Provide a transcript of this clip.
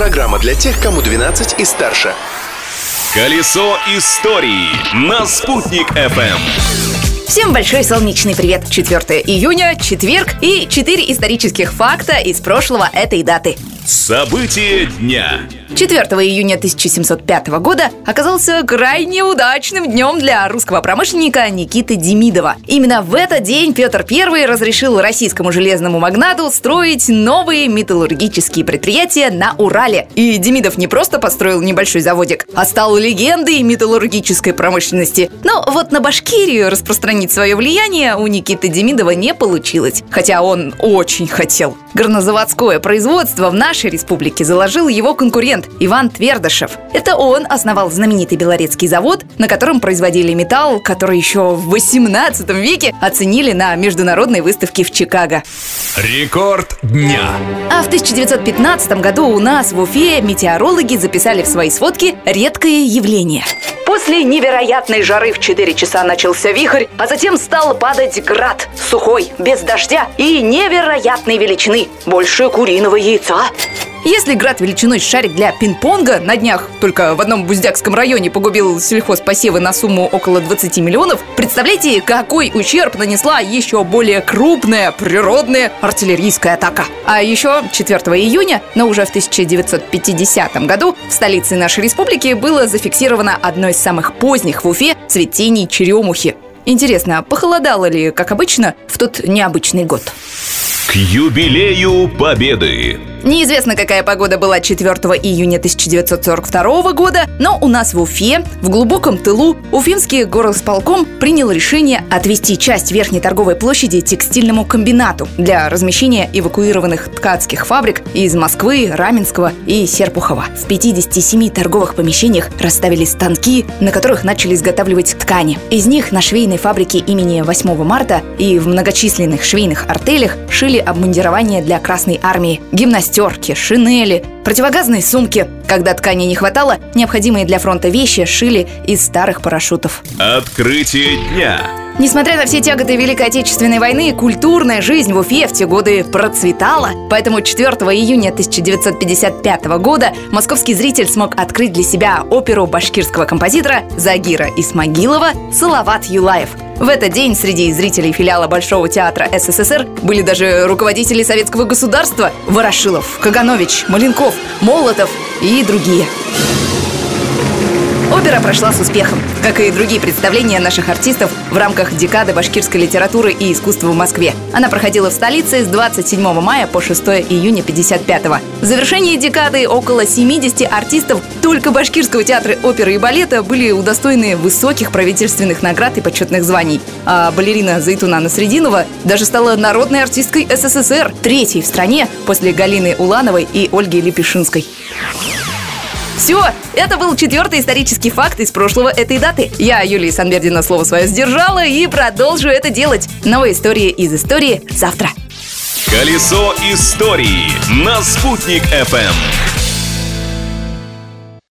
Программа для тех, кому 12 и старше. Колесо истории на «Спутник FM. Всем большой солнечный привет! 4 июня, четверг и 4 исторических факта из прошлого этой даты. События дня. 4 июня 1705 года оказался крайне удачным днем для русского промышленника Никиты Демидова. Именно в этот день Петр I разрешил российскому железному магнату строить новые металлургические предприятия на Урале. И Демидов не просто построил небольшой заводик, а стал легендой металлургической промышленности. Но вот на Башкирию распространить свое влияние у Никиты Демидова не получилось, хотя он очень хотел. Горнозаводское производство в нашей республике заложил его конкурент Иван Твердышев. Это он основал знаменитый Белорецкий завод, на котором производили металл, который еще в 18 веке оценили на международной выставке в Чикаго. Рекорд дня. А в 1915 году у нас в Уфе метеорологи записали в свои сводки редкое явление. После невероятной жары в 4 часа начался вихрь, а затем стал падать град, сухой, без дождя и невероятной величины, больше куриного яйца. Если град величиной шарик для пинг-понга на днях только в одном Буздякском районе погубил сельхозпосевы на сумму около 20 миллионов, представляете, какой ущерб нанесла еще более крупная природная артиллерийская атака. А еще 4 июня, но уже в 1950 году, в столице нашей республики было зафиксировано одно из самых поздних в Уфе цветений черемухи. Интересно, похолодало ли, как обычно, в тот необычный год? К юбилею Победы. Неизвестно, какая погода была 4 июня 1942 года, но у нас в Уфе, в глубоком тылу, Уфимский горосполком принял решение отвести часть верхней торговой площади текстильному комбинату для размещения эвакуированных ткацких фабрик из Москвы, Раменского и Серпухова. В 57 торговых помещениях расставили станки, на которых начали изготавливать ткани. Из них на швейной фабрике имени 8 марта и в многочисленных швейных артелях шили обмундирование для Красной армии, гимнастерки, шинели, противогазные сумки. Когда ткани не хватало, необходимые для фронта вещи шили из старых парашютов. Открытие дня. Несмотря на все тяготы Великой Отечественной войны, культурная жизнь в Уфе в те годы процветала. Поэтому 4 июня 1955 года московский зритель смог открыть для себя оперу башкирского композитора Загира Исмагилова «Салават Юлаев». В этот день среди зрителей филиала Большого театра СССР были даже руководители советского государства Ворошилов, Каганович, Маленков, Молотов и другие. Опера прошла с успехом, как и другие представления наших артистов в рамках декады башкирской литературы и искусства в Москве. Она проходила в столице с 27 мая по 6 июня 55 -го. В завершении декады около 70 артистов только башкирского театра оперы и балета были удостоены высоких правительственных наград и почетных званий. А балерина Зайтуна Насрединова даже стала народной артисткой СССР, третьей в стране после Галины Улановой и Ольги Лепешинской. Все, это был четвертый исторический факт из прошлого этой даты. Я, Юлия Санбердина, слово свое сдержала и продолжу это делать. Новые истории из истории завтра. Колесо истории на «Спутник FM.